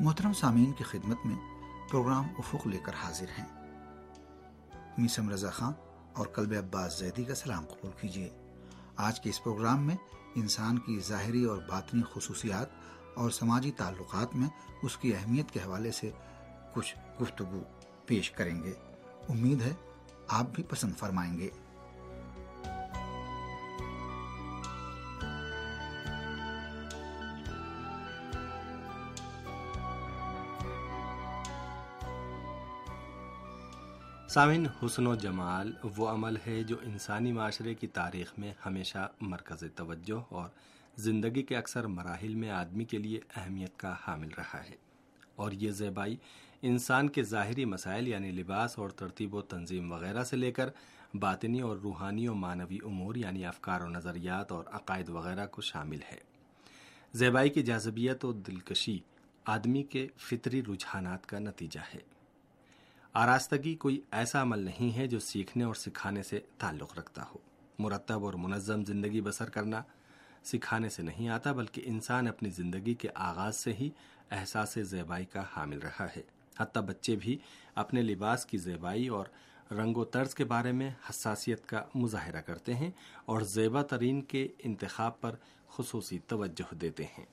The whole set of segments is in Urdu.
محترم سامعین کی خدمت میں پروگرام افق لے کر حاضر ہیں۔ میسم رضا خان اور کلب عباس زیدی کا سلام قبول کیجیے۔ آج کے اس پروگرام میں انسان کی ظاہری اور باطنی خصوصیات اور سماجی تعلقات میں اس کی اہمیت کے حوالے سے کچھ گفتگو پیش کریں گے۔ امید ہے آپ بھی پسند فرمائیں گے۔ سامن حسن و جمال وہ عمل ہے جو انسانی معاشرے کی تاریخ میں ہمیشہ مرکز توجہ اور زندگی کے اکثر مراحل میں آدمی کے لیے اہمیت کا حامل رہا ہے۔ اور یہ زیبائی انسان کے ظاہری مسائل یعنی لباس اور ترتیب و تنظیم وغیرہ سے لے کر باطنی اور روحانی و معنوی امور یعنی افکار و نظریات اور عقائد وغیرہ کو شامل ہے۔ زیبائی کی جاذبیت و دلکشی آدمی کے فطری رجحانات کا نتیجہ ہے۔ آراستگی کوئی ایسا عمل نہیں ہے جو سیکھنے اور سکھانے سے تعلق رکھتا ہو۔ مرتب اور منظم زندگی بسر کرنا سکھانے سے نہیں آتا، بلکہ انسان اپنی زندگی کے آغاز سے ہی احساس زیبائی کا حامل رہا ہے۔ حتیٰ بچے بھی اپنے لباس کی زیبائی اور رنگ و طرز کے بارے میں حساسیت کا مظاہرہ کرتے ہیں اور زیبا ترین کے انتخاب پر خصوصی توجہ دیتے ہیں۔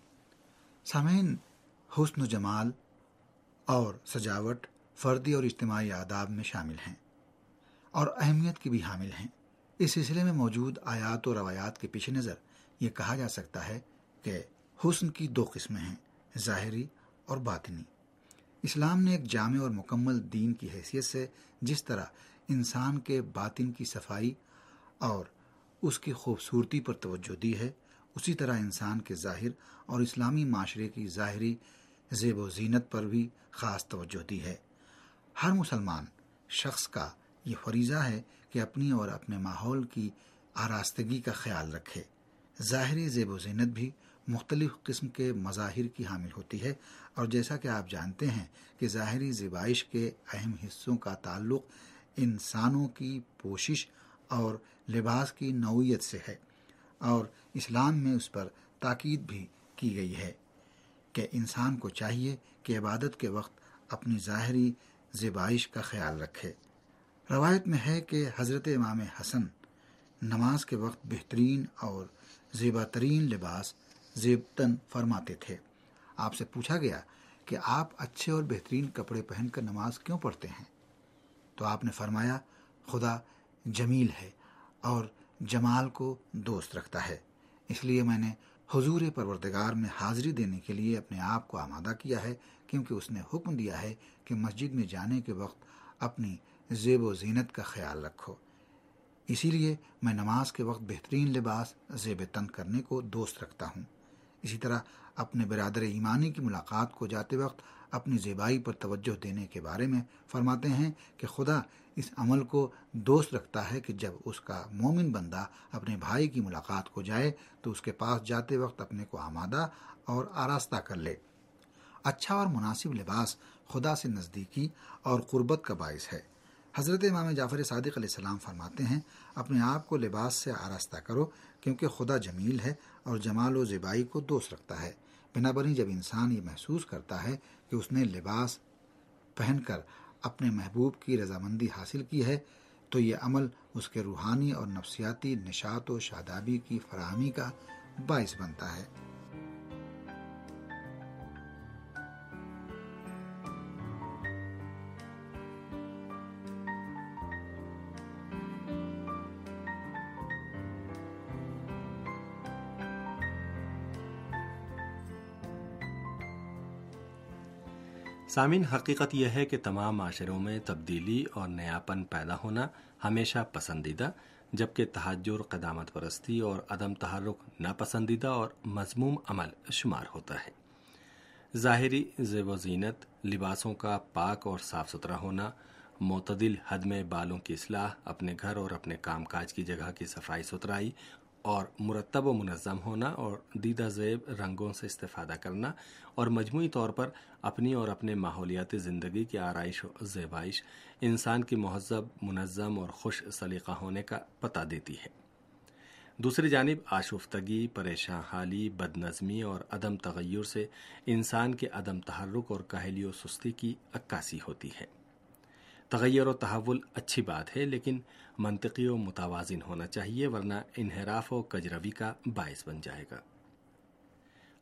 سامعین، حسن و جمال اور سجاوٹ فردی اور اجتماعی آداب میں شامل ہیں اور اہمیت کی بھی حامل ہیں۔ اس سلسلے میں موجود آیات و روایات کے پیش نظر یہ کہا جا سکتا ہے کہ حسن کی دو قسمیں ہیں، ظاہری اور باطنی۔ اسلام نے ایک جامع اور مکمل دین کی حیثیت سے جس طرح انسان کے باطن کی صفائی اور اس کی خوبصورتی پر توجہ دی ہے، اسی طرح انسان کے ظاہر اور اسلامی معاشرے کی ظاہری زیب و زینت پر بھی خاص توجہ دی ہے۔ ہر مسلمان شخص کا یہ فریضہ ہے کہ اپنی اور اپنے ماحول کی آراستگی کا خیال رکھے۔ ظاہری زیب و زینت بھی مختلف قسم کے مظاہر کی حامل ہوتی ہے اور جیسا کہ آپ جانتے ہیں کہ ظاہری زیبائش کے اہم حصوں کا تعلق انسانوں کی پوشش اور لباس کی نوعیت سے ہے اور اسلام میں اس پر تاکید بھی کی گئی ہے کہ انسان کو چاہیے کہ عبادت کے وقت اپنی ظاہری زیبائش کا خیال رکھے۔ روایت میں ہے کہ حضرت امام حسن نماز کے وقت بہترین اور زیبا ترین لباس زیبتن فرماتے تھے۔ آپ سے پوچھا گیا کہ آپ اچھے اور بہترین کپڑے پہن کر نماز کیوں پڑھتے ہیں؟ تو آپ نے فرمایا، خدا جمیل ہے اور جمال کو دوست رکھتا ہے، اس لیے میں نے حضور پروردگار میں حاضری دینے کے لیے اپنے آپ کو آمادہ کیا ہے، کیونکہ اس نے حکم دیا ہے کہ مسجد میں جانے کے وقت اپنی زیب و زینت کا خیال رکھو۔ اسی لیے میں نماز کے وقت بہترین لباس زیب تن کرنے کو دوست رکھتا ہوں۔ اسی طرح اپنے برادر ایمانی کی ملاقات کو جاتے وقت اپنی زیبائی پر توجہ دینے کے بارے میں فرماتے ہیں کہ خدا اس عمل کو دوست رکھتا ہے کہ جب اس کا مومن بندہ اپنے بھائی کی ملاقات کو جائے تو اس کے پاس جاتے وقت اپنے کو آمادہ اور آراستہ کر لے۔ اچھا اور مناسب لباس خدا سے نزدیکی اور قربت کا باعث ہے۔ حضرت امام جعفر صادق علیہ السلام فرماتے ہیں، اپنے آپ کو لباس سے آراستہ کرو کیونکہ خدا جمیل ہے اور جمال و زیبائی کو دوست رکھتا ہے۔ بنا بنی جب انسان یہ محسوس کرتا ہے کہ اس نے لباس پہن کر اپنے محبوب کی رضامندی حاصل کی ہے، تو یہ عمل اس کے روحانی اور نفسیاتی نشاط و شادابی کی فراہمی کا باعث بنتا ہے۔ سامعین، حقیقت یہ ہے کہ تمام معاشروں میں تبدیلی اور نیاپن پیدا ہونا ہمیشہ پسندیدہ، جبکہ تحجر قدامت پرستی اور عدم تحرک ناپسندیدہ اور مضموم عمل شمار ہوتا ہے۔ ظاہری زیب و زینت، لباسوں کا پاک اور صاف ستھرا ہونا، معتدل حد میں بالوں کی اصلاح، اپنے گھر اور اپنے کام کاج کی جگہ کی صفائی ستھرائی اور مرتب و منظم ہونا اور دیدہ زیب رنگوں سے استفادہ کرنا اور مجموعی طور پر اپنی اور اپنے ماحولیاتی زندگی کی آرائش و زیبائش انسان کی مہذب، منظم اور خوش سلیقہ ہونے کا پتہ دیتی ہے۔ دوسری جانب، آشفتگی پریشان حالی بد نظمی اور عدم تغیر سے انسان کے عدم تحرک اور کہلی و سستی کی عکاسی ہوتی ہے۔ تغیر و تحول اچھی بات ہے، لیکن منطقی و متوازن ہونا چاہیے، ورنہ انحراف و کجروی کا باعث بن جائے گا۔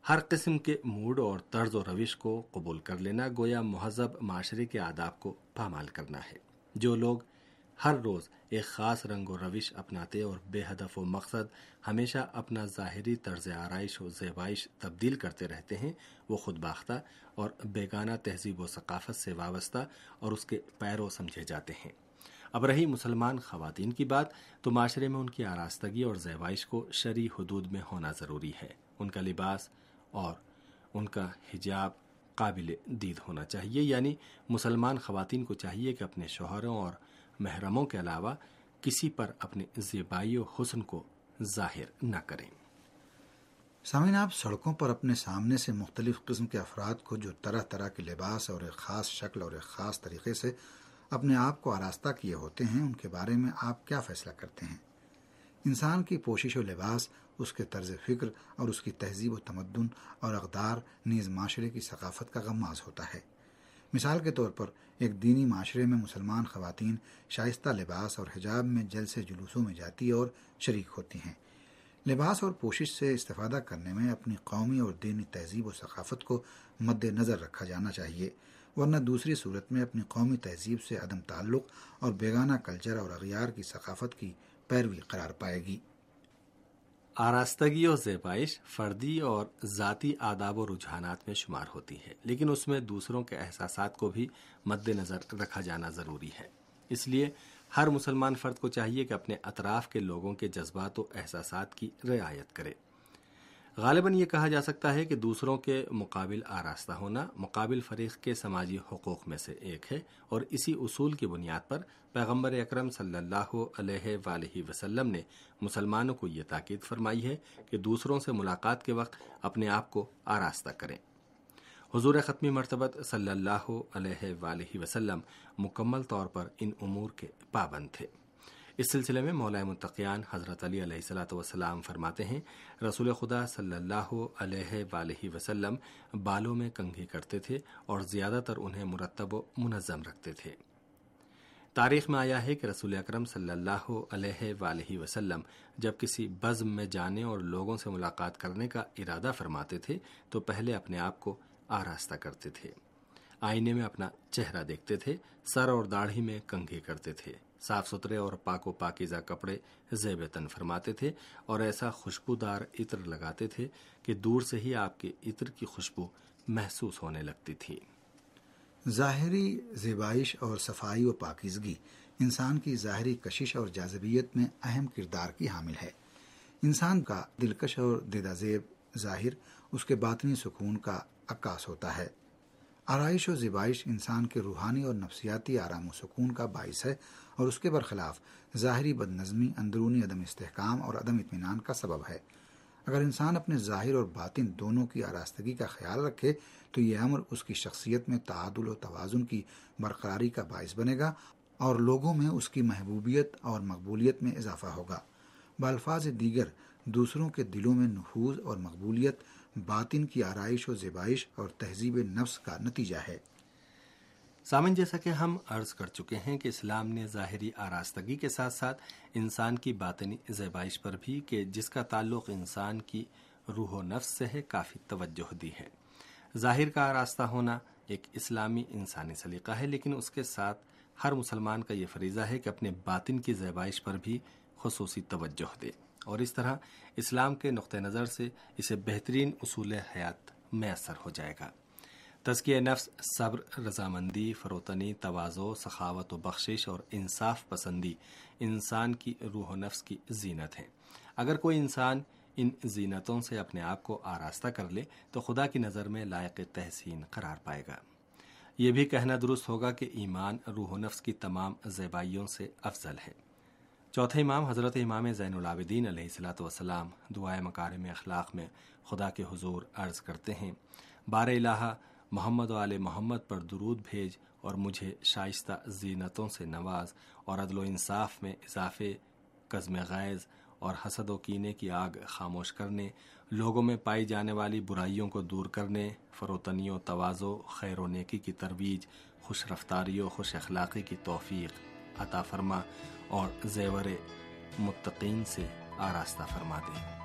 ہر قسم کے موڈ اور طرز و روش کو قبول کر لینا، گویا مہذب معاشرے کے آداب کو پامال کرنا ہے۔ جو لوگ ہر روز ایک خاص رنگ و روش اپناتے اور بے ہدف و مقصد ہمیشہ اپنا ظاہری طرز آرائش و زیبائش تبدیل کرتے رہتے ہیں۔ وہ خود باختہ اور بیگانہ تہذیب و ثقافت سے وابستہ اور اس کے پیرو سمجھے جاتے ہیں۔ اب رہی مسلمان خواتین کی بات، تو معاشرے میں ان کی آراستگی اور زیبائش کو شرع حدود میں ہونا ضروری ہے۔ ان کا لباس اور ان کا حجاب قابل دید ہونا چاہیے۔ یعنی مسلمان خواتین کو چاہیے کہ اپنے شوہروں اور محرموں کے علاوہ کسی پر اپنے زیبائی و حسن کو ظاہر نہ کریں۔ سامعین، آپ سڑکوں پر اپنے سامنے سے مختلف قسم کے افراد کو جو طرح طرح کے لباس اور ایک خاص شکل اور ایک خاص طریقے سے اپنے آپ کو آراستہ کیے ہوتے ہیں، ان کے بارے میں آپ کیا فیصلہ کرتے ہیں؟ انسان کی پوشش و لباس، اس کے طرز فکر اور اس کی تہذیب و تمدن اور اقدار نیز معاشرے کی ثقافت کا غماز ہوتا ہے۔ مثال کے طور پر، ایک دینی معاشرے میں مسلمان خواتین شائستہ لباس اور حجاب میں جل سے جلوسوں میں جاتی اور شریک ہوتی ہیں۔ لباس اور پوشش سے استفادہ کرنے میں اپنی قومی اور دینی تہذیب و ثقافت کو مد نظر رکھا جانا چاہیے، ورنہ دوسری صورت میں اپنی قومی تہذیب سے عدم تعلق اور بیگانہ کلچر اور اغیار کی ثقافت کی پیروی قرار پائے گی۔ آراستگی و زیبائش فردی اور ذاتی آداب و رجحانات میں شمار ہوتی ہے، لیکن اس میں دوسروں کے احساسات کو بھی مد نظر رکھا جانا ضروری ہے۔ اس لیے ہر مسلمان فرد کو چاہیے کہ اپنے اطراف کے لوگوں کے جذبات و احساسات کی رعایت کرے۔ غالباً یہ کہا جا سکتا ہے کہ دوسروں کے مقابل آراستہ ہونا مقابل فریق کے سماجی حقوق میں سے ایک ہے اور اسی اصول کی بنیاد پر پیغمبر اکرم صلی اللہ علیہ وآلہ وسلم نے مسلمانوں کو یہ تاکید فرمائی ہے کہ دوسروں سے ملاقات کے وقت اپنے آپ کو آراستہ کریں۔ حضور ختمی مرتبت صلی اللہ علیہ وآلہ وسلم مکمل طور پر ان امور کے پابند تھے۔ اس سلسلے میں مولا متقیان حضرت علی علیہ السلاۃ وسلام فرماتے ہیں، رسول خدا صلی اللہ علیہ وآلہ وسلم بالوں میں کنگھی کرتے تھے اور زیادہ تر انہیں مرتب و منظم رکھتے تھے۔ تاریخ میں آیا ہے کہ رسول اکرم صلی اللہ علیہ وآلہ وسلم جب کسی بزم میں جانے اور لوگوں سے ملاقات کرنے کا ارادہ فرماتے تھے، تو پہلے اپنے آپ کو آراستہ کرتے تھے۔ آئینے میں اپنا چہرہ دیکھتے تھے، سر اور داڑھی میں کنگھی کرتے تھے۔ صاف ستھرے اور پاک و پاکیزہ کپڑے زیب تن فرماتے تھے اور ایسا خوشبودار عطر لگاتے تھے کہ دور سے ہی آپ کے عطر کی خوشبو محسوس ہونے لگتی تھی۔ ظاہری زیبائش اور صفائی و پاکیزگی انسان کی ظاہری کشش اور جاذبیت میں اہم کردار کی حامل ہے۔ انسان کا دلکش اور دیدہ زیب ظاہر اس کے باطنی سکون کا عکاس ہوتا ہے۔ آرائش و زیبائش انسان کے روحانی اور نفسیاتی آرام و سکون کا باعث ہے اور اس کے برخلاف ظاہری بد نظمی اندرونی عدم استحکام اور عدم اطمینان کا سبب ہے۔ اگر انسان اپنے ظاہر اور باطن دونوں کی آراستگی کا خیال رکھے، تو یہ امر اس کی شخصیت میں تعادل و توازن کی برقراری کا باعث بنے گا اور لوگوں میں اس کی محبوبیت اور مقبولیت میں اضافہ ہوگا۔ بالفاظ دیگر دوسروں کے دلوں میں نفوذ اور مقبولیت باطن کی آرائش و زیبائش اور تہذیب نفس کا نتیجہ ہے۔ سامن، جیسا کہ ہم عرض کر چکے ہیں کہ اسلام نے ظاہری آراستگی کے ساتھ ساتھ انسان کی باطنی زیبائش پر بھی کہ جس کا تعلق انسان کی روح و نفس سے ہے، کافی توجہ دی ہے۔ ظاہر کا آراستہ ہونا ایک اسلامی انسانی سلیقہ ہے، لیکن اس کے ساتھ ہر مسلمان کا یہ فریضہ ہے کہ اپنے باطن کی زیبائش پر بھی خصوصی توجہ دے۔ اور اس طرح اسلام کے نقطہ نظر سے اسے بہترین اصول حیات میسر ہو جائے گا۔ تزکیہ نفس، صبر، رضامندی، فروتنی، توازو، سخاوت و بخشش اور انصاف پسندی انسان کی روح و نفس کی زینت ہیں۔ اگر کوئی انسان ان زینتوں سے اپنے آپ کو آراستہ کر لے تو خدا کی نظر میں لائق تحسین قرار پائے گا۔ یہ بھی کہنا درست ہوگا کہ ایمان، روح و نفس کی تمام زیبائیوں سے افضل ہے۔ چوتھے امام حضرت امام زین العابدین علیہ السلاۃ وسلام دعائے مکارم اخلاق میں خدا کے حضور عرض کرتے ہیں۔ بار الہ محمد و علیہ محمد پر درود بھیج اور مجھے شائستہ زینتوں سے نواز اور عدل و انصاف میں اضافے قزم غیظ اور حسد و کینے کی آگ خاموش کرنے، لوگوں میں پائی جانے والی برائیوں کو دور کرنے، فروتنی و توازو خیر و نیکی کی ترویج، خوش رفتاری و خوش اخلاقی کی توفیق عطا فرما۔ اور زیور متقین سے آراستہ فرما دے